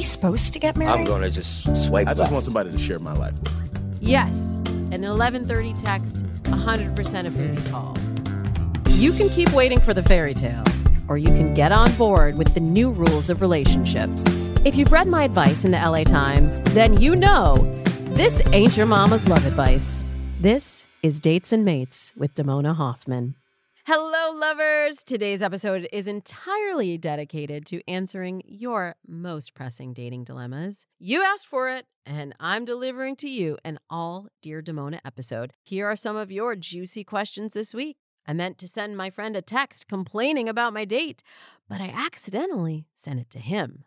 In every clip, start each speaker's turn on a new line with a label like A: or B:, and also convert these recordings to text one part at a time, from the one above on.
A: we supposed to get married?
B: I'm gonna just swipe
C: I just
B: left.
C: want somebody to share my life with.
D: Yes, an 1130 text, 100% a booty call. You can keep waiting for the fairy tale, or you can get on board with the new rules of relationships. If you've read my advice in the LA Times, then you know this ain't your mama's love advice. This is Dates and Mates with Damona Hoffman. Hello, lovers. Today's episode is entirely dedicated to answering your most pressing dating dilemmas. You asked for it, and I'm delivering to you an all Dear Damona episode. Here are some of your juicy questions this week. I meant to send my friend a text complaining about my date, but I accidentally sent it to him.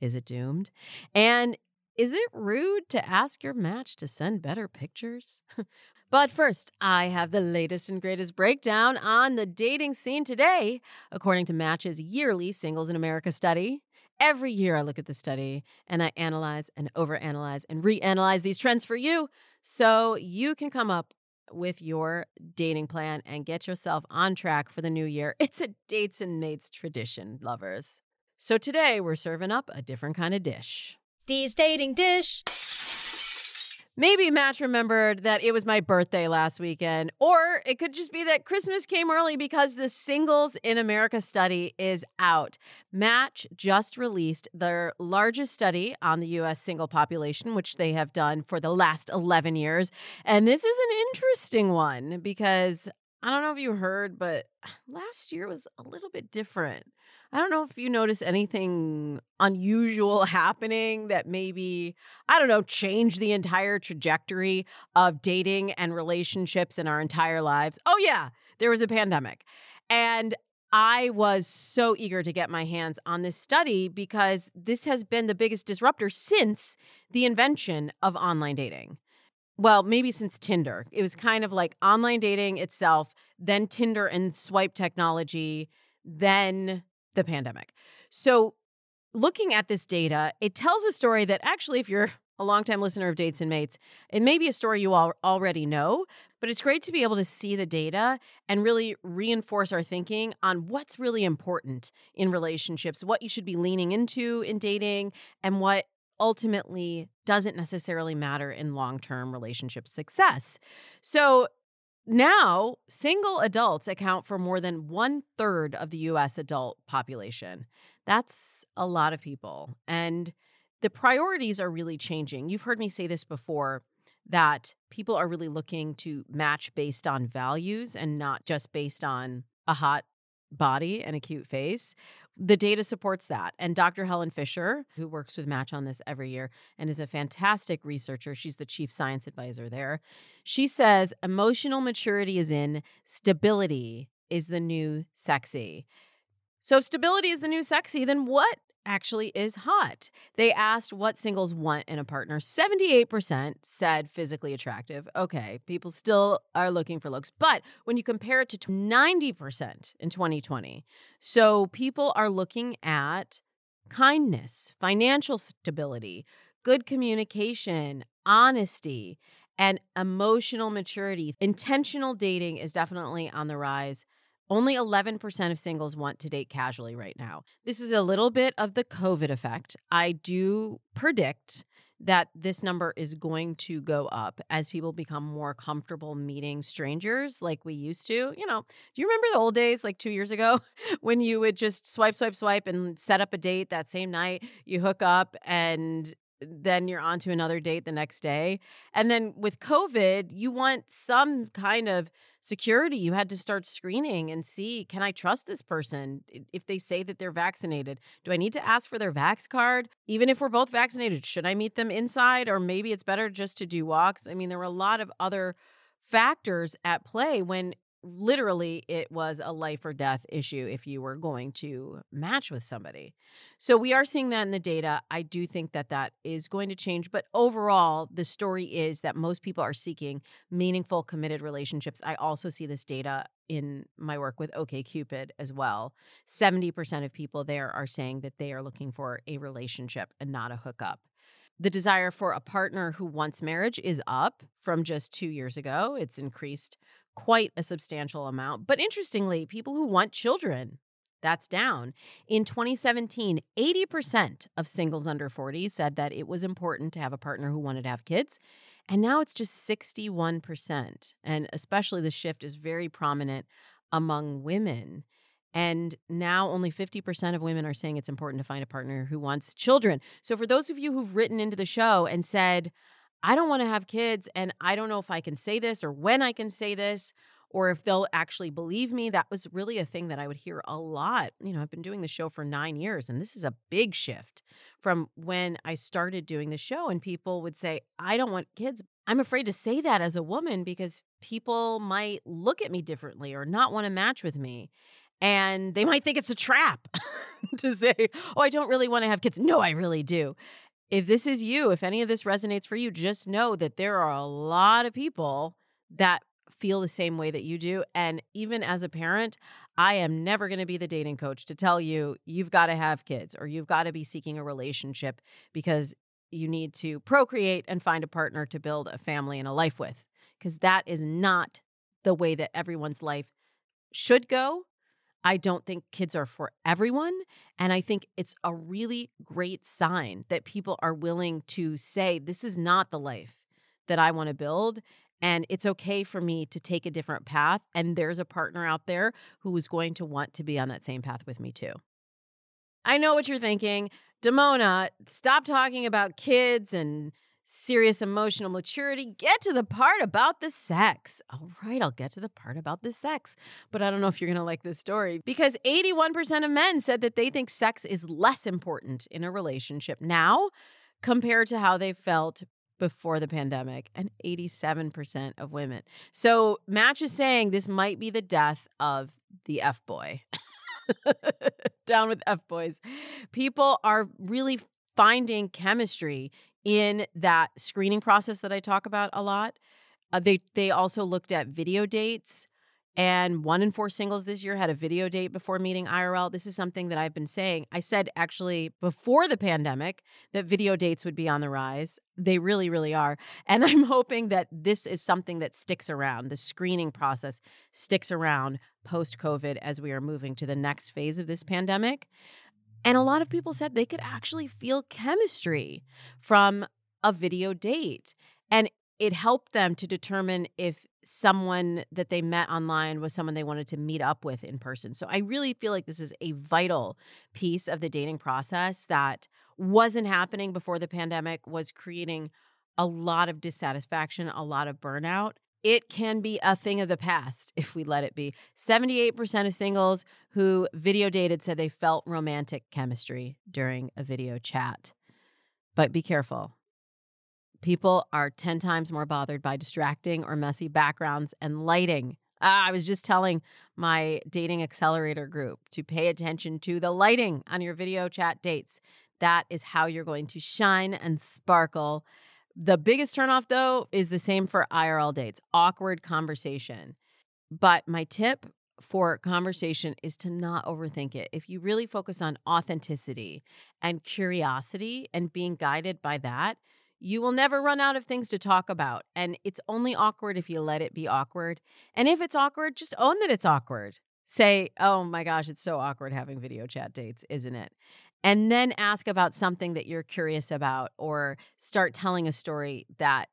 D: Is it doomed? And is it rude to ask your match to send better pictures? But first, I have the latest and greatest breakdown on the dating scene today, according to Match's yearly Singles in America study. Every year, I look at the study and I analyze and overanalyze and reanalyze these trends for you so you can come up with your dating plan and get yourself on track for the new year. It's a dates and mates tradition, lovers. So today, we're serving up a different kind of dish.
E: Dee's dating dish.
D: Maybe Match remembered that it was my birthday last weekend, or it could just be that Christmas came early because the Singles in America study is out. Match just released their largest study on the US single population, which they have done for the last 11 years. And this is an interesting one because I don't know if you heard, but last year was a little bit different. I don't know if you notice anything unusual happening that maybe, I don't know, change the entire trajectory of dating and relationships in our entire lives. Oh, yeah, there was a pandemic. And I was so eager to get my hands on this study because this has been the biggest disruptor since the invention of online dating. Well, maybe since Tinder. It was kind of like online dating itself, then Tinder and swipe technology, then the pandemic. So, looking at this data, it tells a story that actually, if you're a longtime listener of Dates and Mates, it may be a story you all already know, but it's great to be able to see the data and really reinforce our thinking on what's really important in relationships, what you should be leaning into in dating, and what ultimately doesn't necessarily matter in long term relationship success. So, now, single adults account for more than one third of the US adult population. That's a lot of people. And the priorities are really changing. You've heard me say this before that people are really looking to match based on values and not just based on a hot body and a cute face. The data supports that. And Dr. Helen Fisher, who works with Match on this every year and is a fantastic researcher, she's the chief science advisor there. She says emotional maturity is in, stability is the new sexy. So, if stability is the new sexy, then what actually is hot? They asked what singles want in a partner. 78% said physically attractive. Okay, people still are looking for looks, but when you compare it to 90% in 2020, so people are looking at kindness, financial stability, good communication, honesty, and emotional maturity. Intentional dating is definitely on the rise. Only 11% of singles want to date casually right now. This is a little bit of the COVID effect. I do predict that this number is going to go up as people become more comfortable meeting strangers like we used to. You know, do you remember the old days, like two years ago, when you would just swipe, swipe, swipe and set up a date that same night? You hook up and then you're on to another date the next day. And then with COVID, you want some kind of security. You had to start screening and see can I trust this person if they say that they're vaccinated? Do I need to ask for their vax card? Even if we're both vaccinated, should I meet them inside or maybe it's better just to do walks? I mean, there were a lot of other factors at play when literally it was a life or death issue if you were going to match with somebody. So we are seeing that in the data. I do think that that is going to change, but overall the story is that most people are seeking meaningful committed relationships. I also see this data in my work with OKCupid as well. 70% of people there are saying that they are looking for a relationship and not a hookup. The desire for a partner who wants marriage is up from just 2 years ago. It's increased quite a substantial amount. But interestingly, people who want children That's down. In 2017, 80% of singles under 40 said that it was important to have a partner who wanted to have kids. And now it's just 61%. And especially the shift is very prominent among women. And now only 50% of women are saying it's important to find a partner who wants children. So for those of you who've written into the show and said, I don't want to have kids and I don't know if I can say this or when I can say this or if they'll actually believe me. That was really a thing that I would hear a lot. You know, I've been doing the show for nine years, and this is a big shift from when I started doing the show. And people would say, I don't want kids. I'm afraid to say that as a woman because people might look at me differently or not want to match with me. And they might think it's a trap to say, Oh, I don't really want to have kids. No, I really do if this is you, if any of this resonates for you, just know that there are a lot of people that feel the same way that you do. And even as a parent, I am never going to be the dating coach to tell you you've got to have kids or you've got to be seeking a relationship because you need to procreate and find a partner to build a family and a life with. Because that is not the way that everyone's life should go I don't think kids are for everyone. And I think it's a really great sign that people are willing to say, this is not the life that I want to build. And it's okay for me to take a different path. And there's a partner out there who is going to want to be on that same path with me too. I know what you're thinking. Damona, stop talking about kids and serious emotional maturity, get to the part about the sex. All right, I'll get to the part about the sex. But I don't know if you're going to like this story because 81% of men said that they think sex is less important in a relationship now compared to how they felt before the pandemic and 87% of women. So Match is saying this might be the death of the F boy. Down with F boys. People are really finding chemistry in that screening process that I talk about a lot. Uh, they they also looked at video dates and one in four singles this year had a video date before meeting IRL. This is something that I've been saying. I said actually before the pandemic that video dates would be on the rise. They really, really are. And I'm hoping that this is something that sticks around. The screening process sticks around post COVID as we are moving to the next phase of this pandemic. And a lot of people said they could actually feel chemistry from a video date. And it helped them to determine if someone that they met online was someone they wanted to meet up with in person. So I really feel like this is a vital piece of the dating process that wasn't happening before the pandemic, was creating a lot of dissatisfaction, a lot of burnout it can be a thing of the past if we let it be. 78% of singles who video dated said they felt romantic chemistry during a video chat. But be careful. People are 10 times more bothered by distracting or messy backgrounds and lighting. Ah, I was just telling my dating accelerator group to pay attention to the lighting on your video chat dates. That is how you're going to shine and sparkle the biggest turnoff, though, is the same for IRL dates awkward conversation. But my tip for conversation is to not overthink it. If you really focus on authenticity and curiosity and being guided by that, you will never run out of things to talk about. And it's only awkward if you let it be awkward. And if it's awkward, just own that it's awkward. Say, oh my gosh, it's so awkward having video chat dates, isn't it? And then ask about something that you're curious about or start telling a story that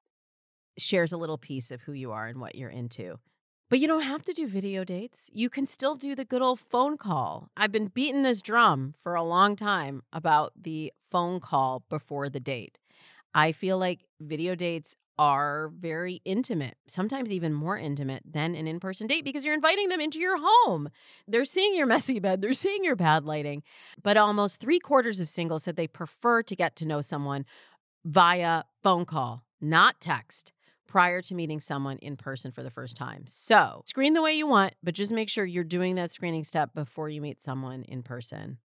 D: shares a little piece of who you are and what you're into. But you don't have to do video dates. You can still do the good old phone call. I've been beating this drum for a long time about the phone call before the date. I feel like video dates are very intimate, sometimes even more intimate than an in person date because you're inviting them into your home. They're seeing your messy bed, they're seeing your bad lighting. But almost three quarters of singles said they prefer to get to know someone via phone call, not text. Prior to meeting someone in person for the first time. So, screen the way you want, but just make sure you're doing that screening step before you meet someone in person.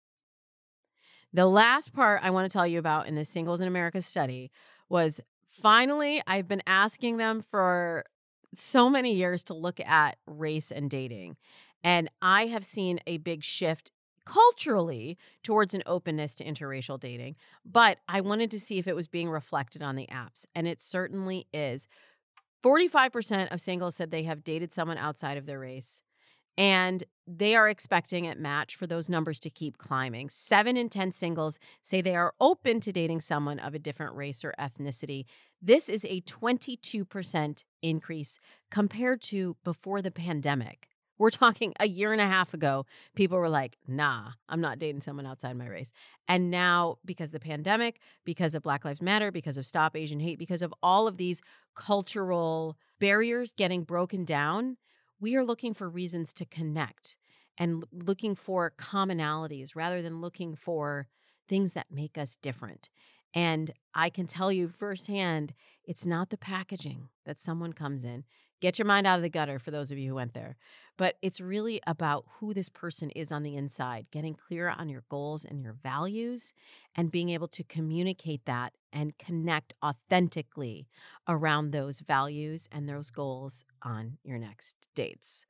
D: The last part I want to tell you about in the Singles in America study was finally, I've been asking them for so many years to look at race and dating. And I have seen a big shift culturally towards an openness to interracial dating. But I wanted to see if it was being reflected on the apps. And it certainly is. 45% of singles said they have dated someone outside of their race. And they are expecting at Match for those numbers to keep climbing. Seven in 10 singles say they are open to dating someone of a different race or ethnicity. This is a 22% increase compared to before the pandemic. We're talking a year and a half ago, people were like, nah, I'm not dating someone outside my race. And now, because the pandemic, because of Black Lives Matter, because of Stop Asian Hate, because of all of these cultural barriers getting broken down, we are looking for reasons to connect and looking for commonalities rather than looking for things that make us different. And I can tell you firsthand, it's not the packaging that someone comes in. Get your mind out of the gutter for those of you who went there. But it's really about who this person is on the inside, getting clear on your goals and your values, and being able to communicate that and connect authentically around those values and those goals on your next dates.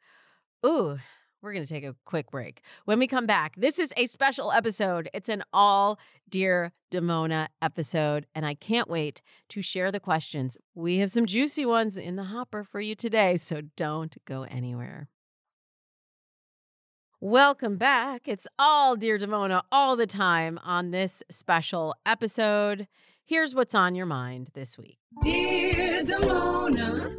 D: Ooh, we're going to take a quick break. When we come back, this is a special episode. It's an all Dear Damona episode, and I can't wait to share the questions. We have some juicy ones in the hopper for you today, so don't go anywhere. Welcome back. It's all Dear Damona all the time on this special episode. Here's what's on your mind this week.
A: Dear Damona.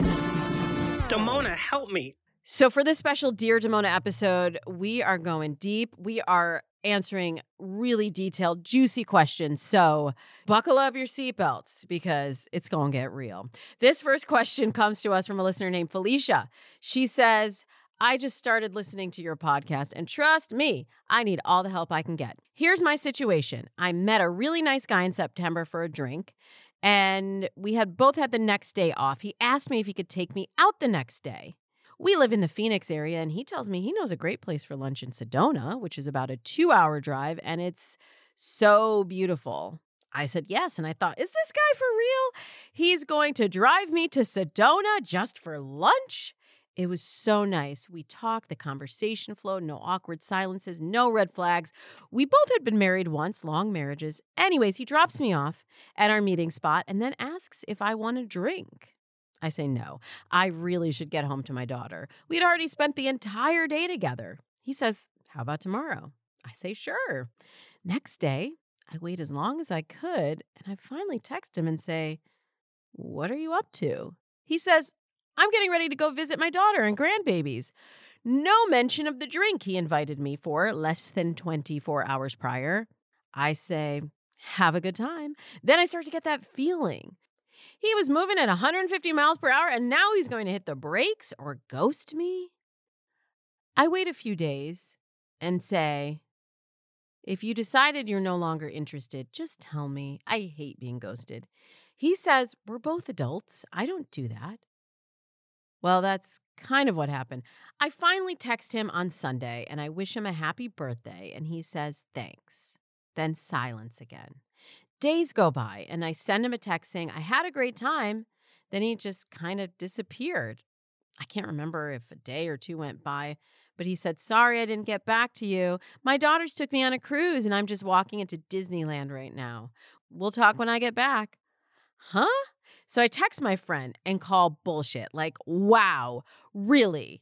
B: Damona, help me.
D: So, for this special Dear Damona episode, we are going deep. We are answering really detailed, juicy questions. So, buckle up your seatbelts because it's going to get real. This first question comes to us from a listener named Felicia. She says, I just started listening to your podcast, and trust me, I need all the help I can get. Here's my situation I met a really nice guy in September for a drink, and we had both had the next day off. He asked me if he could take me out the next day. We live in the Phoenix area, and he tells me he knows a great place for lunch in Sedona, which is about a two hour drive, and it's so beautiful. I said yes, and I thought, is this guy for real? He's going to drive me to Sedona just for lunch? It was so nice. We talked, the conversation flowed, no awkward silences, no red flags. We both had been married once, long marriages. Anyways, he drops me off at our meeting spot and then asks if I want a drink. I say no. I really should get home to my daughter. We had already spent the entire day together. He says, How about tomorrow? I say, Sure. Next day, I wait as long as I could, and I finally text him and say, What are you up to? He says, I'm getting ready to go visit my daughter and grandbabies. No mention of the drink he invited me for less than 24 hours prior. I say, Have a good time. Then I start to get that feeling. He was moving at 150 miles per hour and now he's going to hit the brakes or ghost me? I wait a few days and say, if you decided you're no longer interested, just tell me. I hate being ghosted. He says, We're both adults. I don't do that. Well, that's kind of what happened. I finally text him on Sunday and I wish him a happy birthday, and he says, Thanks. Then silence again. Days go by and I send him a text saying, I had a great time. Then he just kind of disappeared. I can't remember if a day or two went by, but he said, Sorry, I didn't get back to you. My daughters took me on a cruise and I'm just walking into Disneyland right now. We'll talk when I get back. Huh? So I text my friend and call bullshit. Like, wow, really?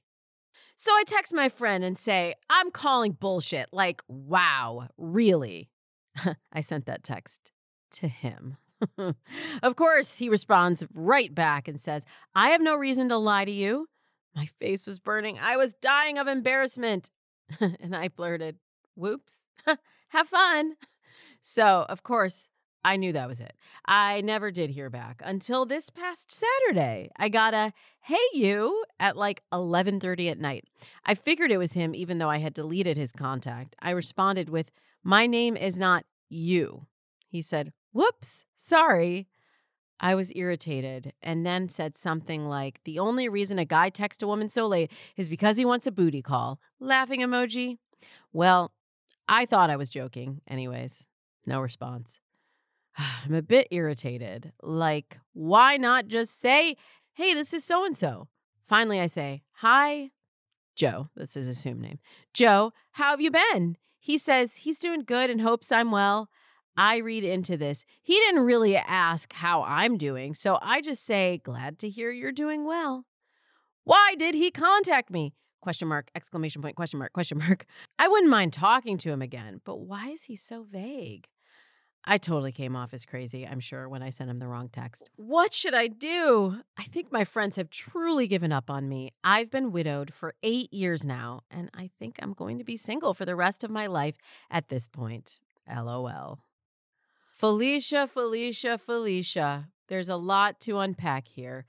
D: So I text my friend and say, I'm calling bullshit. Like, wow, really? I sent that text to him. of course, he responds right back and says, I have no reason to lie to you. My face was burning. I was dying of embarrassment. and I blurted, Whoops, have fun. So, of course, I knew that was it. I never did hear back until this past Saturday. I got a "Hey you" at like 11:30 at night. I figured it was him even though I had deleted his contact. I responded with, "My name is not you." He said, "Whoops, sorry." I was irritated and then said something like, "The only reason a guy texts a woman so late is because he wants a booty call." Laughing emoji. Well, I thought I was joking anyways. No response. I'm a bit irritated. Like, why not just say, hey, this is so and so? Finally, I say, hi, Joe. That's his assumed name. Joe, how have you been? He says he's doing good and hopes I'm well. I read into this. He didn't really ask how I'm doing, so I just say, glad to hear you're doing well. Why did he contact me? question mark, exclamation point, question mark, question mark. I wouldn't mind talking to him again, but why is he so vague? I totally came off as crazy, I'm sure, when I sent him the wrong text. What should I do? I think my friends have truly given up on me. I've been widowed for eight years now, and I think I'm going to be single for the rest of my life at this point. LOL. Felicia, Felicia, Felicia. There's a lot to unpack here.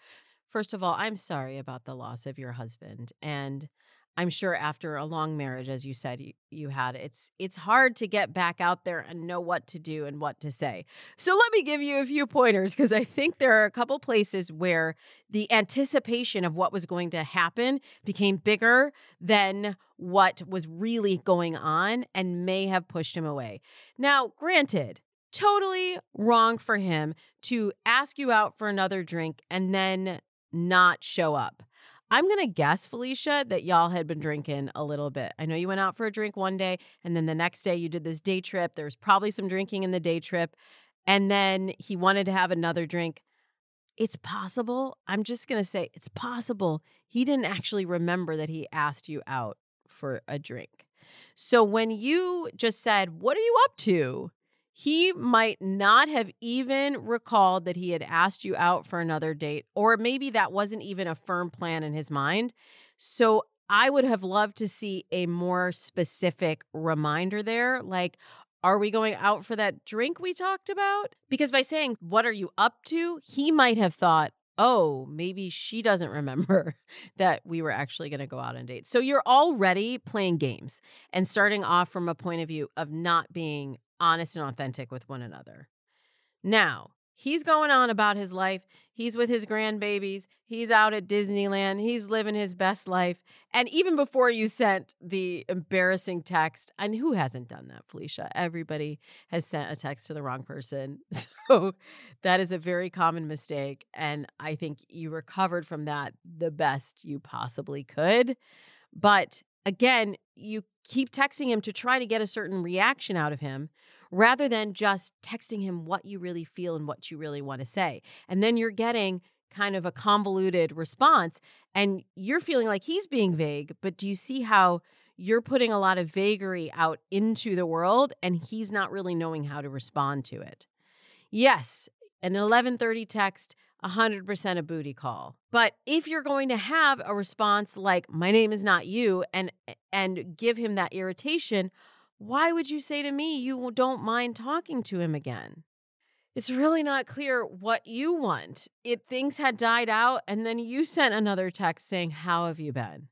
D: First of all, I'm sorry about the loss of your husband. And I'm sure after a long marriage, as you said, you, you had, it's it's hard to get back out there and know what to do and what to say. So let me give you a few pointers because I think there are a couple places where the anticipation of what was going to happen became bigger than what was really going on and may have pushed him away. Now, granted, totally wrong for him to ask you out for another drink and then not show up. I'm going to guess, Felicia, that y'all had been drinking a little bit. I know you went out for a drink one day, and then the next day you did this day trip. There was probably some drinking in the day trip, and then he wanted to have another drink. It's possible. I'm just going to say it's possible he didn't actually remember that he asked you out for a drink. So when you just said, What are you up to? He might not have even recalled that he had asked you out for another date, or maybe that wasn't even a firm plan in his mind. So I would have loved to see a more specific reminder there. Like, are we going out for that drink we talked about? Because by saying, What are you up to? he might have thought, Oh, maybe she doesn't remember that we were actually going to go out on dates. So you're already playing games and starting off from a point of view of not being honest and authentic with one another. Now, he's going on about his life. He's with his grandbabies. He's out at Disneyland. He's living his best life. And even before you sent the embarrassing text, and who hasn't done that, Felicia? Everybody has sent a text to the wrong person. So that is a very common mistake. And I think you recovered from that the best you possibly could. But again, you keep texting him to try to get a certain reaction out of him rather than just texting him what you really feel and what you really want to say. And then you're getting kind of a convoluted response and you're feeling like he's being vague, but do you see how you're putting a lot of vagary out into the world and he's not really knowing how to respond to it? Yes, an 1130 text 100% a booty call. But if you're going to have a response like my name is not you and and give him that irritation, why would you say to me you don't mind talking to him again? It's really not clear what you want. It things had died out and then you sent another text saying how have you been?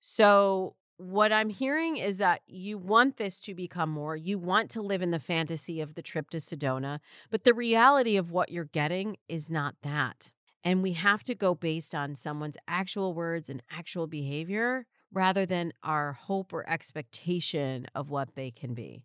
D: So what I'm hearing is that you want this to become more. You want to live in the fantasy of the trip to Sedona, but the reality of what you're getting is not that. And we have to go based on someone's actual words and actual behavior rather than our hope or expectation of what they can be.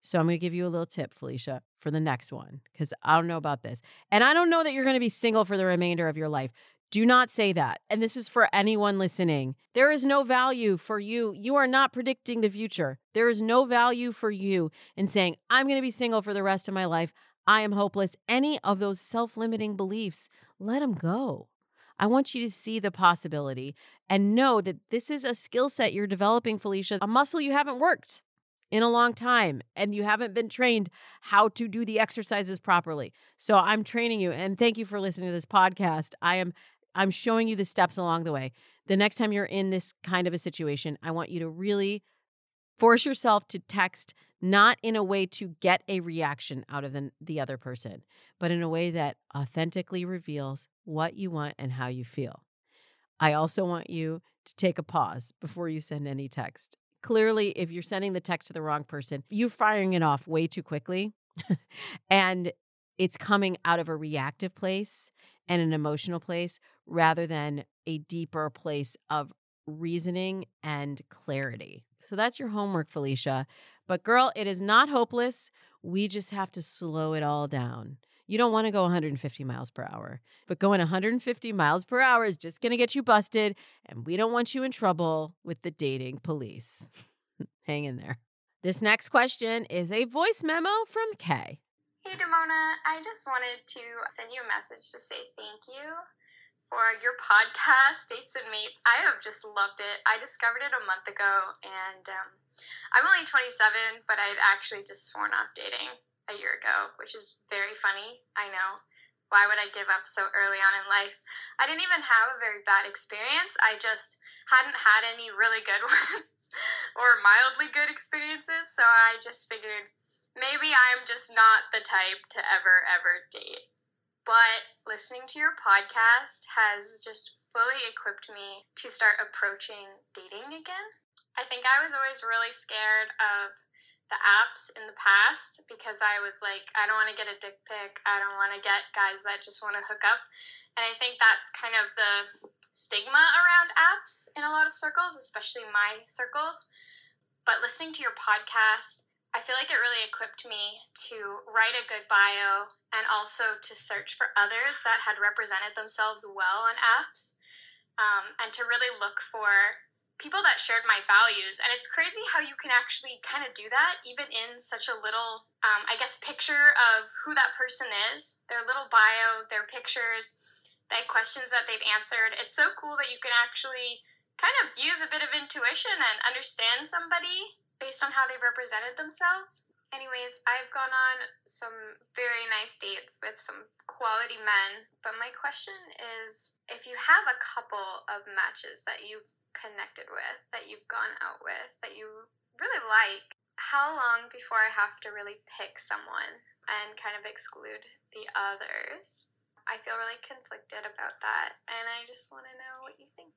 D: So I'm going to give you a little tip, Felicia, for the next one, because I don't know about this. And I don't know that you're going to be single for the remainder of your life. Do not say that. And this is for anyone listening. There is no value for you. You are not predicting the future. There is no value for you in saying, I'm going to be single for the rest of my life. I am hopeless. Any of those self limiting beliefs, let them go. I want you to see the possibility and know that this is a skill set you're developing, Felicia, a muscle you haven't worked in a long time and you haven't been trained how to do the exercises properly. So I'm training you and thank you for listening to this podcast. I am I'm showing you the steps along the way. The next time you're in this kind of a situation, I want you to really force yourself to text not in a way to get a reaction out of the, the other person, but in a way that authentically reveals what you want and how you feel. I also want you to take a pause before you send any text. Clearly, if you're sending the text to the wrong person, you're firing it off way too quickly. and it's coming out of a reactive place and an emotional place rather than a deeper place of reasoning and clarity. So that's your homework, Felicia. But girl, it is not hopeless. We just have to slow it all down. You don't want to go 150 miles per hour, but going 150 miles per hour is just going to get you busted. And we don't want you in trouble with the dating police. Hang in there. This next question is a voice memo from Kay.
C: Hey Damona, I just wanted to send you a message to say thank you for your podcast, Dates and Mates. I have just loved it. I discovered it a month ago, and um, I'm only 27, but I'd actually just sworn off dating a year ago, which is very funny. I know. Why would I give up so early on in life? I didn't even have a very bad experience. I just hadn't had any really good ones or mildly good experiences. So I just figured maybe I'm just not the type to ever, ever date. But listening to your podcast has just fully equipped me to start approaching dating again. I think I was always really scared of the apps in the past because I was like, I don't want to get a dick pic. I don't want to get guys that just want to hook up. And I think that's kind of the stigma around apps in a lot of circles, especially my circles. But listening to your podcast, I feel like it really equipped me to write a good bio and also to search for others that had represented themselves well on apps um, and to really look for people that shared my values. And it's crazy how you can actually kind of do that even in such a little um, i guess picture of who that person is their little bio their pictures the questions that they've answered. It's so cool that you can actually kind of use a bit of intuition and understand somebody based on how they've represented themselves anyways i've gone on some very nice dates with some quality men but my question is if you have a couple of matches that you've connected with, that you've gone out with, that you really like, how long before I have to really pick someone and kind of exclude the others? I feel really conflicted about that, and I just want to know what you think.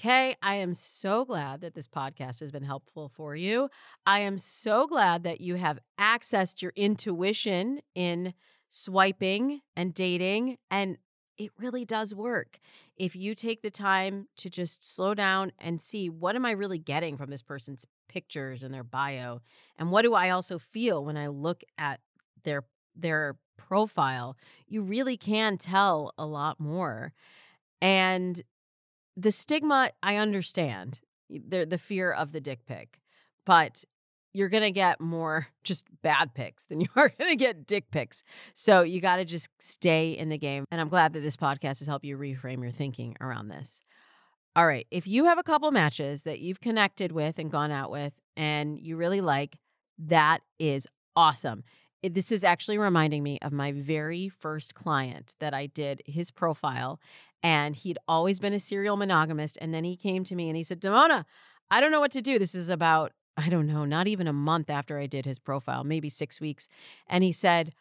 D: Kay, I am so glad that this podcast has been helpful for you. I am so glad that you have accessed your intuition in swiping and dating and it really does work. If you take the time to just slow down and see what am I really getting from this person's pictures and their bio and what do I also feel when I look at their their profile, you really can tell a lot more. And the stigma, I understand. The the fear of the dick pic. But you're to get more just bad pics than you are to get dick pics. So you got to just stay in the game. And I'm glad that this podcast has helped you reframe your thinking around this. All right. If you have a couple matches that you've connected with and gone out with and you really like, that is awesome. Eh, this is actually reminding me of my very first client that I did his profile. And he'd always been a serial monogamist. And then he came to me and he said, Damona, I don't know what to do. This is about I don't know, not even a month after I did his profile, maybe six weeks. And he said,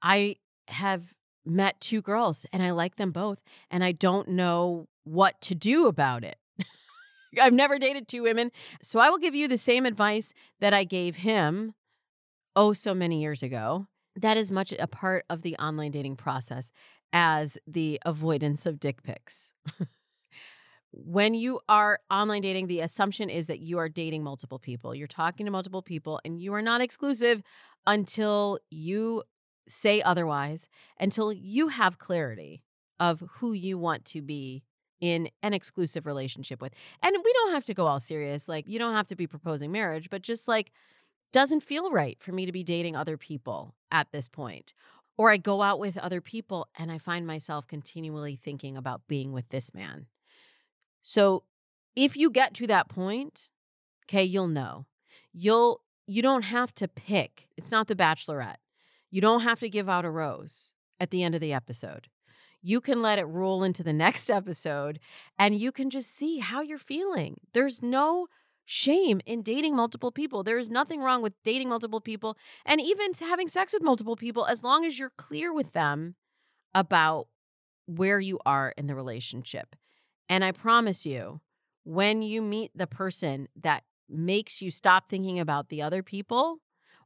D: I have met two girls and I like them both. And I don't know what to do about it. I've never dated two women. So I will give you the same advice that I gave him oh so many years ago. That is much a part of the online dating process as the avoidance of dick pics. when you are online dating, the assumption is that you are dating multiple people. You're talking to multiple people and you are not exclusive until you say otherwise, until you have clarity of who you want to be in an exclusive relationship with. And we don't have to go all serious. Like, you don't have to be proposing marriage, but just like, doesn't feel right for me to be dating other people at this point. Or I go out with other people and I find myself continually thinking about being with this man so if you get to that point, okay, you'll know. You'll you don't have to pick. It's not the bachelorette. You don't have to give out a rose at the end of the episode. You can let it roll into the next episode and you can just see how you're feeling. There's no shame in dating multiple people. There is nothing wrong with dating multiple people and even having sex with multiple people as long as you're clear with them about where you are in the relationship. And I promise you, when you meet the person that makes you stop thinking about the other people,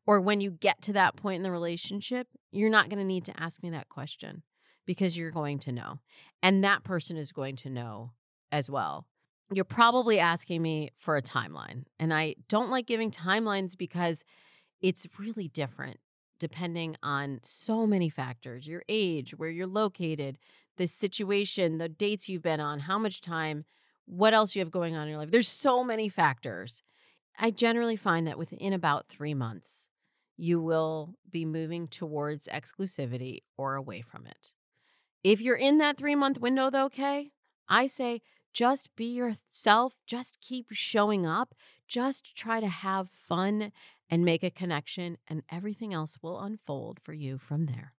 D: or when you get to that point in the relationship, you're not going to need to ask me that question because you're going to know. And that person is going to know as well. You're probably asking me for a timeline. And I don't like giving timelines because it's really different depending on so many factors your age, where you're located, the situation, the dates you've been on, how much time, what else you have going on in your life. There's so many factors. I generally find that within about three months, you will be moving towards exclusivity or away from it. If you're in that three month window, though, Kay, I say just be yourself, just keep showing up, just try to have fun and make a connection, and everything else will unfold for you from there.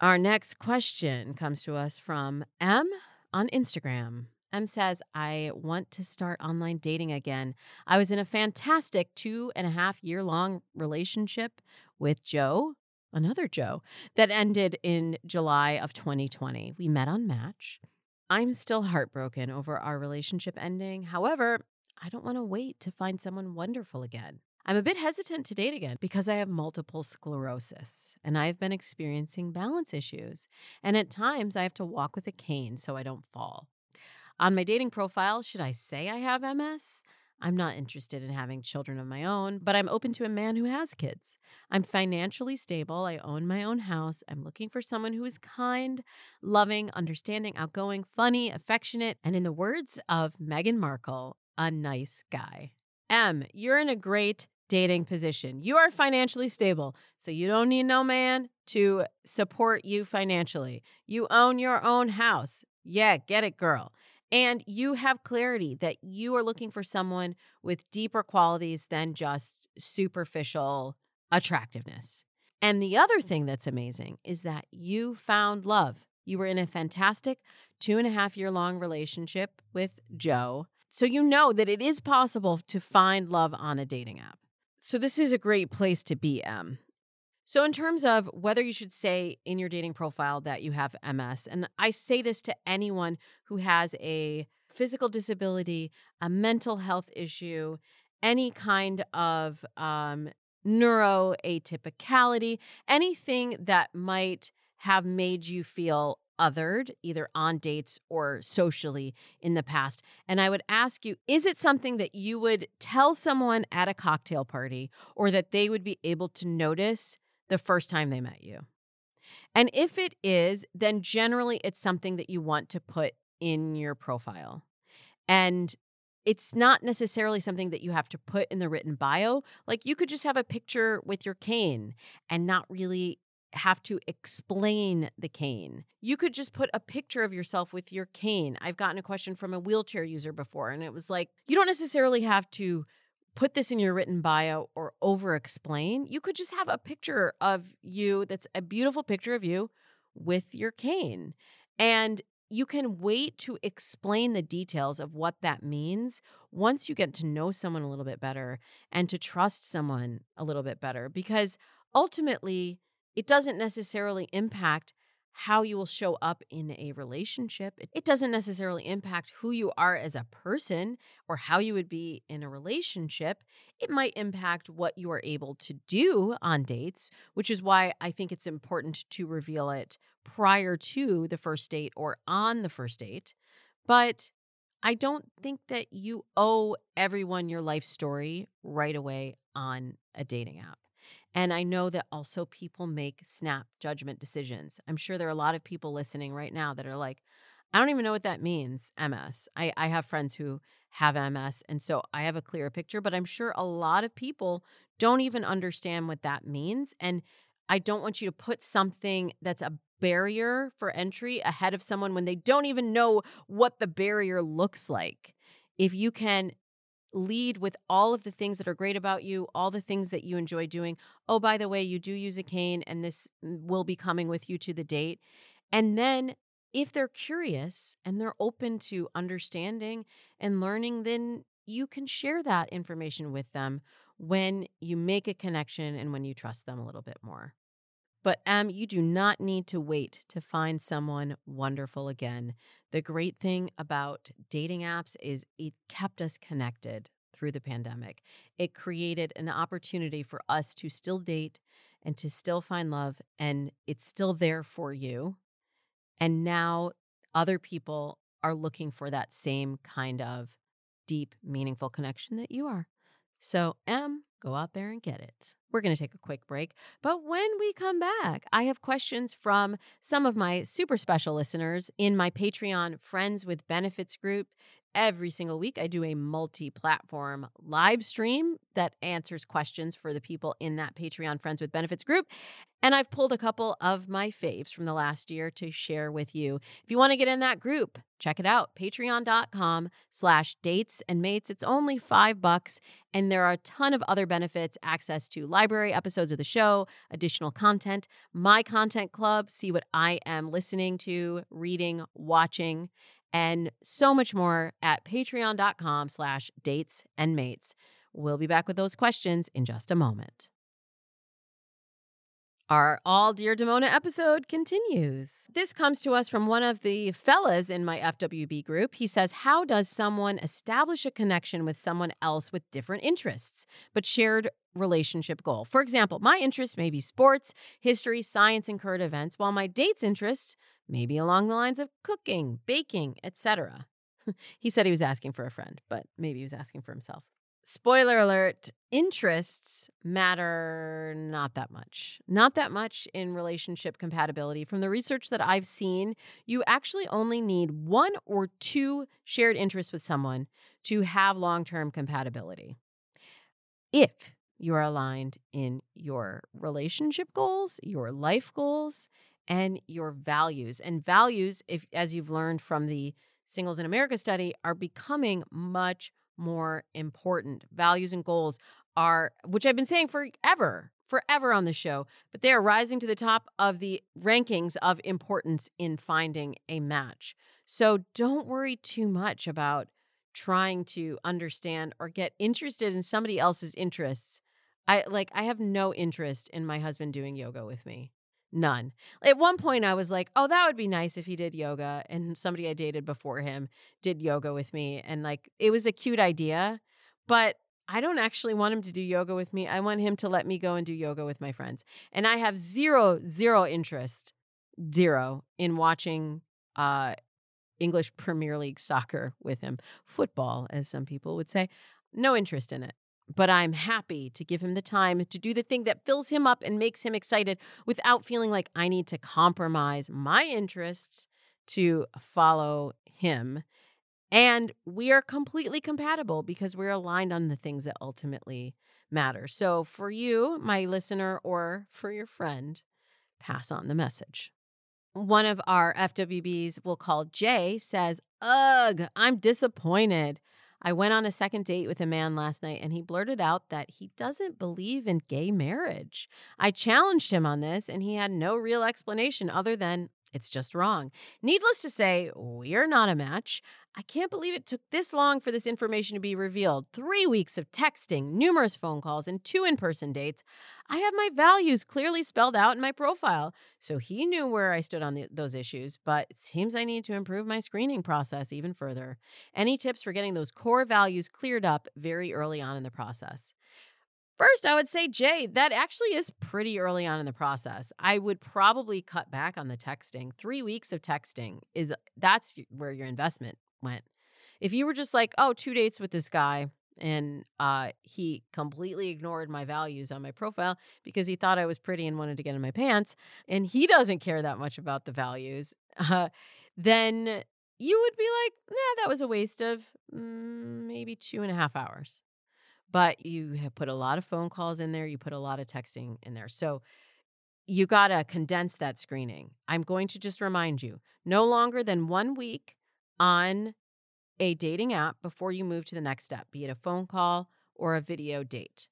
D: Our next question comes to us from M on Instagram. M says, I want to start online dating again. I was in a fantastic two and a half year long relationship with Joe, another Joe, that ended in July of 2020. We met on Match. I'm still heartbroken over our relationship ending. However, I don't want to wait to find someone wonderful again. I'm a bit hesitant to date again because I have multiple sclerosis and I've been experiencing balance issues. And at times I have to walk with a cane so I don't fall. On my dating profile, should I say I have MS? I'm not interested in having children of my own, but I'm open to a man who has kids. I'm financially stable. I own my own house. I'm looking for someone who is kind, loving, understanding, outgoing, funny, affectionate, and in the words of Meghan Markle, a nice guy. M, you're in a great dating position. You are financially stable, so you don't need no man to support you financially. You own your own house. Yeah, get it, girl. And you have clarity that you are looking for someone with deeper qualities than just superficial attractiveness. And the other mm. thing that's amazing is that you found love. You were in a fantastic two and a half year long relationship with Joe. So you know that it is possible to find love on a dating app. So this is a great place to be, M. So, in terms of whether you should say in your dating profile that you have MS, and I say this to anyone who has a physical disability, a mental health issue, any kind of um, neuroatypicality, anything that might have made you feel othered, either on dates or socially in the past. And I would ask you is it something that you would tell someone at a cocktail party or that they would be able to notice the first time they met you? And if it is, then generally it's something that you want to put in your profile. And it's not necessarily something that you have to put in the written bio. Like you could just have a picture with your cane and not really have to explain the cane. You could just put a picture of yourself with your cane. I've gotten a question from a wheelchair user before, and it was like, you don't necessarily have to put this in your written bio or over explain. You could just have a picture of you that's a beautiful picture of you with your cane. And you can wait to explain the details of what that means once you get to know someone a little bit better and to trust someone a little bit better because ultimately it doesn't necessarily impact how you will show up in a relationship. It doesn't necessarily impact who you are as a person or how you would be in a relationship. It might impact what you are able to do on dates, which is why I think it's important to reveal it prior to the first date or on the first date. But I don't think that you owe everyone your life story right away on a dating app. And I know that also people make snap judgment decisions. I'm sure there are a lot of people listening right now that are like, I don't even know what that means, MS. I, I have friends who have MS, and so I have a clearer picture, but I'm sure a lot of people don't even understand what that means. And I don't want you to put something that's a barrier for entry ahead of someone when they don't even know what the barrier looks like. If you can lead with all of the things that are great about you, all the things that you enjoy doing. Oh, by the way, you do use a cane, and this mm, will be coming with you to the date. And then, if they're curious and they're open to understanding and learning, then you can share that information with them when you make a connection and when you trust them a little bit more. But M, you do not need to wait to find someone wonderful again. The great thing about dating apps is it kept us connected through the pandemic. It created an opportunity for us to still date and to still find love, and it's still there for you. And now other people are looking for that same kind of deep, meaningful connection that you are. So, M, go out there and get it. We're going to take a quick break. But when we come back, I have questions from some of my super special listeners in my Patreon Friends with Benefits group. Every single week, I do a multi platform live stream that answers questions for the people in that Patreon Friends with Benefits group. And I've pulled a couple of my faves from the last year to share with you. If you want to get in that group, check it out. Patreon.com slash dates and mates. It's only five bucks. And there are a ton of other benefits access to library episodes of the show, additional content, my content club, see what I am listening to, reading, watching, and so much more at patreon.com slash dates and mates. We'll be back with those questions in just a moment. Our All Dear Damona episode continues. This comes to us from one of the fellas in my FWB group. He says, How does someone establish a connection with someone else with different interests, but shared relationship goal? For example, my interests may be sports, history, science, and current events, while my date's interests may be along the lines of cooking, baking, etc. he said he was asking for a friend, but maybe he was asking for himself spoiler alert interests matter not that much not that much in relationship compatibility. From the research that i've seen you actually only need one or two shared interests with someone to have long-term compatibility. If you are aligned in your relationship goals your life goals and your values and values if as you've learned from the singles in america study are becoming much more important. Values and goals are, which I've been saying forever, forever on the show, but they are rising to the top of the rankings of importance in finding a match. So don't worry too much about trying to understand or get interested in somebody else's interests. I like I have no interest in my husband doing yoga with me. None. At one point, I was like, oh, that would be nice if he did yoga. And somebody I dated before him did yoga with me. And like, it was a cute idea, but I don't actually want him to do yoga with me. I want him to let me go and do yoga with my friends. And I have zero, zero interest, zero in watching uh, English Premier League soccer with him, football, as some people would say. No interest in it but I'm happy to give him the time to do the thing that fills him up and makes him excited without feeling like I need to compromise my interests to follow him. And we are completely compatible because we're aligned on the things that ultimately matter. So, for you, my listener, or for your friend, pass on the message. One of our FWBs we'll call Jay says, Ugh, I'm disappointed. I went on a second date with a man last night and he blurted out that he doesn't believe in gay marriage. I challenged him on this and he had no real explanation other than it's just wrong. Needless to say, we're not a match. I can't believe it took this long for this information to be revealed. Three weeks of texting, numerous phone calls, and two in person dates. I have my values clearly spelled out in my profile. So he knew where I stood on the, those issues, but it seems I need to improve my screening process even further. Any tips for getting those core values cleared up very early on in the process? First, I would say, Jay, that actually is pretty early on in the process. I would probably cut back on the texting. Three weeks of texting is that's where your investment went. If you were just like, oh, two dates with this guy, and uh, he completely ignored my values on my profile because he thought I was pretty and wanted to get in my pants, and he doesn't care that much about the values, uh, then you would be like, nah, that was a waste of mm, maybe two and a half hours but you have put a lot of phone calls in there, you put a lot of texting in there. So you got to condense that screening. I'm going to just remind you no longer than one week on a dating app before you move to the next step, be it a phone call or a video date.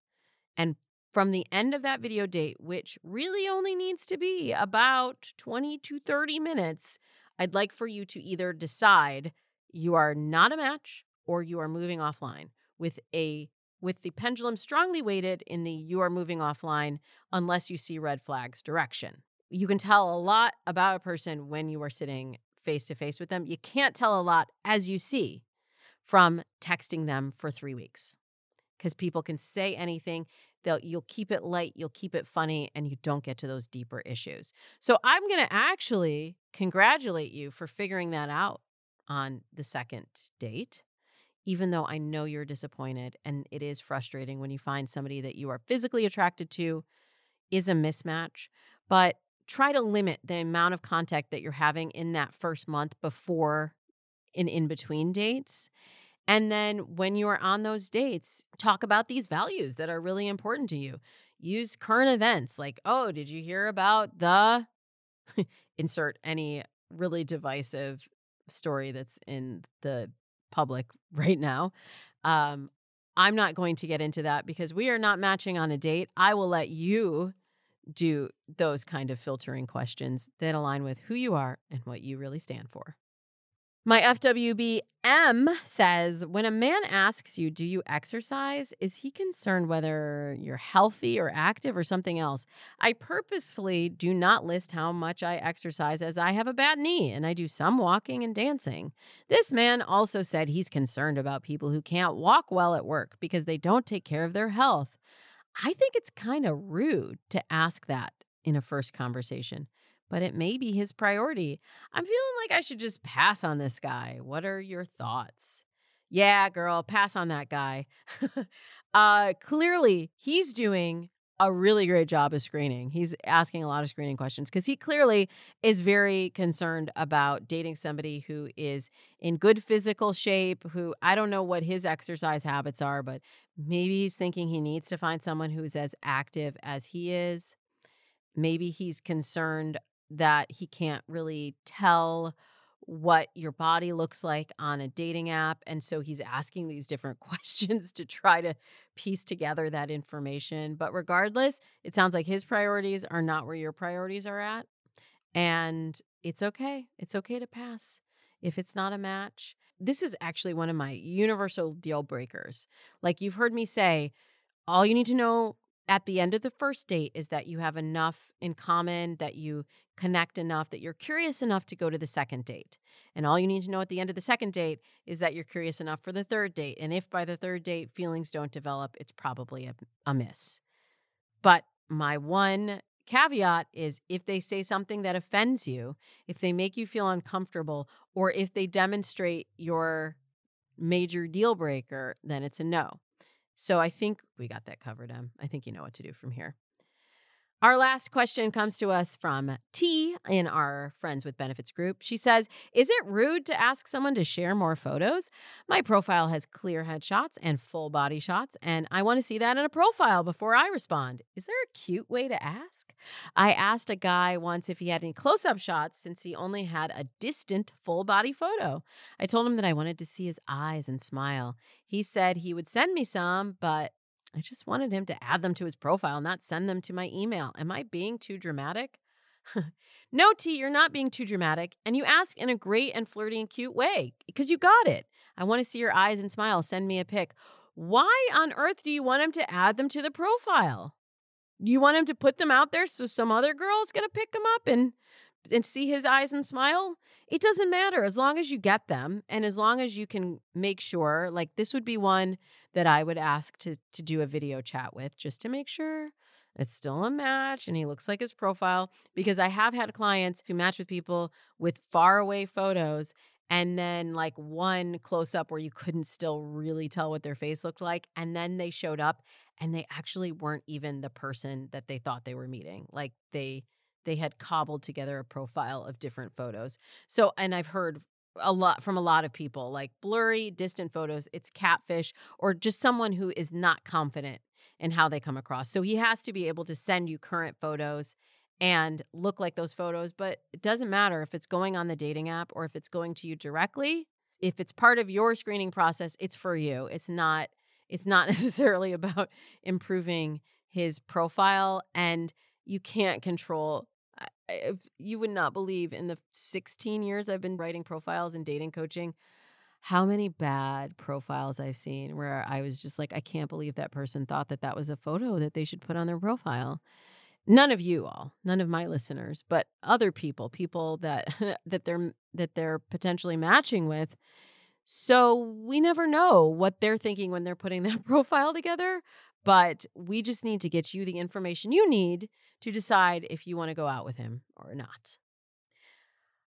D: And from the end of that video date, which really only needs to be about 20 to 30 minutes, I'd like for you to either decide you are not a match or you are moving offline with a with the pendulum strongly weighted in the you are moving offline unless you see red flags direction. You can tell a lot about a person when you are sitting face to face with them. You can't tell a lot as you see from texting them for 3 weeks. Cuz people can say anything, they'll you'll keep it light, you'll keep it funny and you don't get to those deeper issues. So I'm going to actually congratulate you for figuring that out on the second date even though I know you're disappointed and it is frustrating when you find somebody that you are physically attracted to is a mismatch, but try to limit the amount of contact that you're having in that first month before and in between dates And then when you are on those dates, talk about these values that are really important to you. Use current events like, oh, did you hear about the insert any really divisive story that's in the public right now? Um, I'm not going to get into that because we are not matching on a date. I will let you do those kind of filtering questions that align with who you are and what you really stand for. My FWBM says when a man asks you, Do you exercise? Is he concerned whether you're healthy or active or something else? I purposefully do not list how much I exercise as I have a bad knee and I do some walking and dancing. This man also said he's concerned about people who can't walk well at work because they don't take care of their health. I think it's kind of rude to ask that in a first conversation but it may be his priority. I'm feeling like I should just pass on this guy. What are your thoughts? Yeah, girl, pass on that guy. uh clearly he's doing a really great job of screening. He's asking a lot of screening questions because he clearly is very concerned about dating somebody who is in good physical shape, who I don't know what his exercise habits are, but maybe he's thinking he needs to find someone who's as active as he is. Maybe he's concerned that he can't really tell what your body looks like on a dating app. And so he's asking these different questions to try to piece together that information. But regardless, it sounds like his priorities are not where your priorities are at. And it's okay. It's okay to pass if it's not a match. This is actually one of my universal deal breakers. Like you've heard me say, all you need to know at the end of the first date is that you have enough in common, that you connect enough, that you're curious enough to go to the second date. And all you need to know at the end of the second date is that you're curious enough for the third date. And if by the third date feelings don't develop, it's probably a, a miss. But my one caveat is if they say something that offends you, if they make you feel uncomfortable, or if they demonstrate your major deal breaker, then it's a no. So I think we got that covered. Em. I think you know what to do from here. Our last question comes to us from T in our Friends with Benefits group. She says, Is it rude to ask someone to share more photos? My profile has clear headshots and full body shots, and I want to see that in a profile before I respond. Is there a cute way to ask? I asked a guy once if he had any close up shots since he only had a distant full body photo. I told him that I wanted to see his eyes and smile. He said he would send me some, but I just wanted him to add them to his profile, not send them to my email. Am I being too dramatic? no, T, you're not being too dramatic. And you ask in a great and flirty and cute way because you got it. I want to see your eyes and smile. Send me a pic. Why on earth do you want him to add them to the profile? You want him to put them out there so some other girl's going to pick them up and and see his eyes and smile? It doesn't matter as long as you get them and as long as you can make sure like this would be one that I would ask to to do a video chat with just to make sure it's still a match and he looks like his profile because I have had clients who match with people with far away photos and then like one close up where you couldn't still really tell what their face looked like and then they showed up and they actually weren't even the person that they thought they were meeting like they they had cobbled together a profile of different photos. So and i've heard a lot from a lot of people like blurry distant photos it's catfish or just someone who is not confident in how they come across. So he has to be able to send you current photos and look like those photos but it doesn't matter if it's going on the dating app or if it's going to you directly. If it's part of your screening process it's for you. It's not it's not necessarily about improving his profile and you can't control you would not believe in the 16 years I've been writing profiles and dating coaching, how many bad profiles I've seen where I was just like, I can't believe that person thought that that was a photo that they should put on their profile. None of you all, none of my listeners, but other people, people that that they're that they're potentially matching with. So we never know what they're thinking when they're putting that profile together, but we just need to get you the information you need to decide if you want to go out with him or not.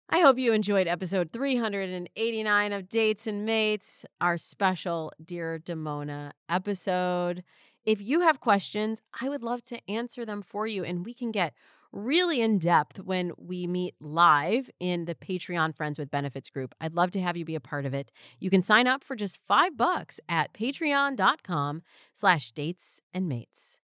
D: I hope you enjoyed episode 389 of Dates and Mates, our special Dear Damona episode. If you have questions, I would love to answer them for you, and we can get really in depth when we meet live in the Patreon Friends with Benefits group. I'd love to have you be a part of it. You can sign up for just five bucks at patreon.com slash dates and mates.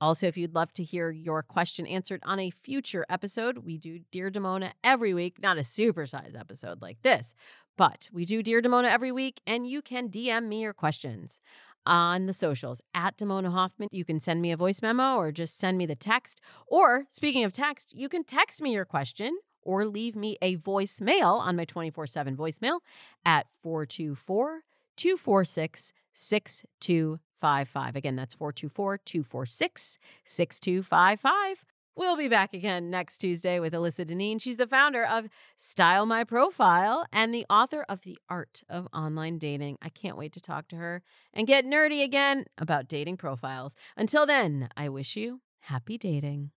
D: Also, if you'd love to hear your question answered on a future episode, we do Dear Damona every week, not a supersize episode like this, but we do Dear Damona every week, and you can DM me your questions on the socials at Damona Hoffman. You can send me a voice memo or just send me the text. Or speaking of text, you can text me your question or leave me a voicemail on my 24 7 voicemail at 424 246 6255. Again, that's 424 246 6255. We'll be back again next Tuesday with Alyssa Dineen. She's the founder of Style My Profile and the author of The Art of Online Dating. I can't wait to talk to her and get nerdy again about dating profiles. Until then, I wish you happy dating.